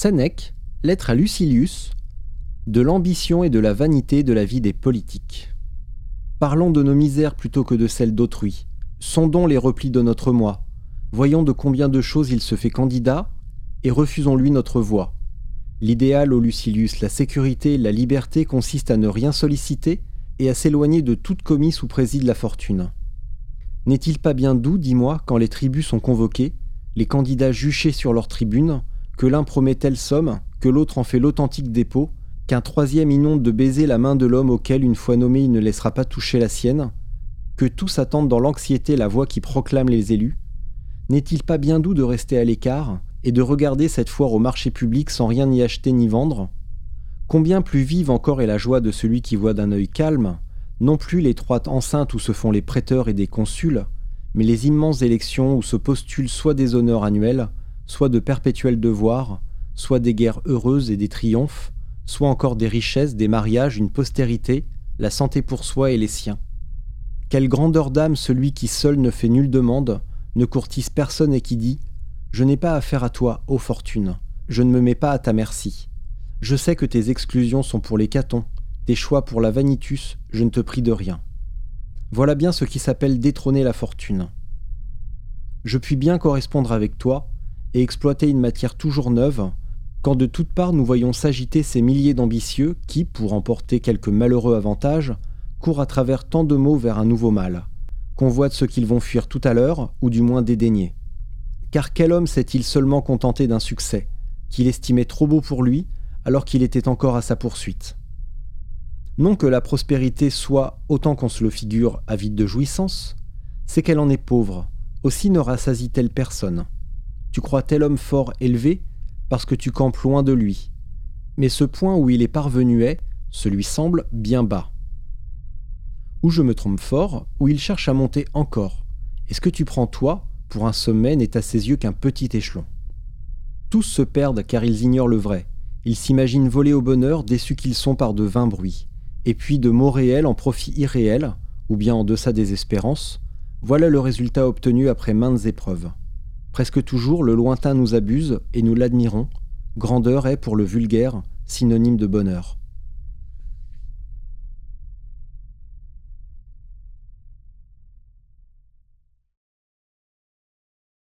Sénèque, lettre à Lucilius, de l'ambition et de la vanité de la vie des politiques. Parlons de nos misères plutôt que de celles d'autrui. Sondons les replis de notre moi. Voyons de combien de choses il se fait candidat et refusons-lui notre voix. L'idéal au Lucilius, la sécurité, la liberté consiste à ne rien solliciter et à s'éloigner de toute commisse ou préside la fortune. N'est-il pas bien doux, dis-moi, quand les tribus sont convoquées, les candidats juchés sur leur tribune, que l'un promet telle somme, que l'autre en fait l'authentique dépôt, qu'un troisième inonde de baiser la main de l'homme auquel une fois nommé il ne laissera pas toucher la sienne, que tous attendent dans l'anxiété la voix qui proclame les élus, n'est-il pas bien doux de rester à l'écart et de regarder cette foire au marché public sans rien y acheter ni vendre? Combien plus vive encore est la joie de celui qui voit d'un œil calme, non plus l'étroite enceinte où se font les prêteurs et des consuls, mais les immenses élections où se postulent soit des honneurs annuels, soit de perpétuels devoirs, soit des guerres heureuses et des triomphes, soit encore des richesses, des mariages, une postérité, la santé pour soi et les siens. Quelle grandeur d'âme celui qui seul ne fait nulle demande, ne courtise personne et qui dit Je n'ai pas affaire à toi, ô fortune, je ne me mets pas à ta merci. Je sais que tes exclusions sont pour les catons, tes choix pour la vanitus, je ne te prie de rien. Voilà bien ce qui s'appelle détrôner la fortune. Je puis bien correspondre avec toi et exploiter une matière toujours neuve, quand de toutes parts nous voyons s'agiter ces milliers d'ambitieux qui, pour emporter quelque malheureux avantage, courent à travers tant de maux vers un nouveau mal, convoitent ce qu'ils vont fuir tout à l'heure, ou du moins dédaigner. Car quel homme s'est-il seulement contenté d'un succès, qu'il estimait trop beau pour lui, alors qu'il était encore à sa poursuite? Non que la prospérité soit, autant qu'on se le figure, avide de jouissance, c'est qu'elle en est pauvre, aussi ne rassasie-t-elle personne. Tu crois tel homme fort élevé parce que tu campes loin de lui. Mais ce point où il est parvenu est, celui semble, bien bas. Ou je me trompe fort, ou il cherche à monter encore. Et ce que tu prends toi, pour un sommet, n'est à ses yeux qu'un petit échelon. Tous se perdent car ils ignorent le vrai, ils s'imaginent voler au bonheur déçus qu'ils sont par de vains bruits. Et puis de mots réels en profit irréel, ou bien en deçà des espérances, voilà le résultat obtenu après maintes épreuves. Presque toujours le lointain nous abuse et nous l'admirons, grandeur est pour le vulgaire synonyme de bonheur.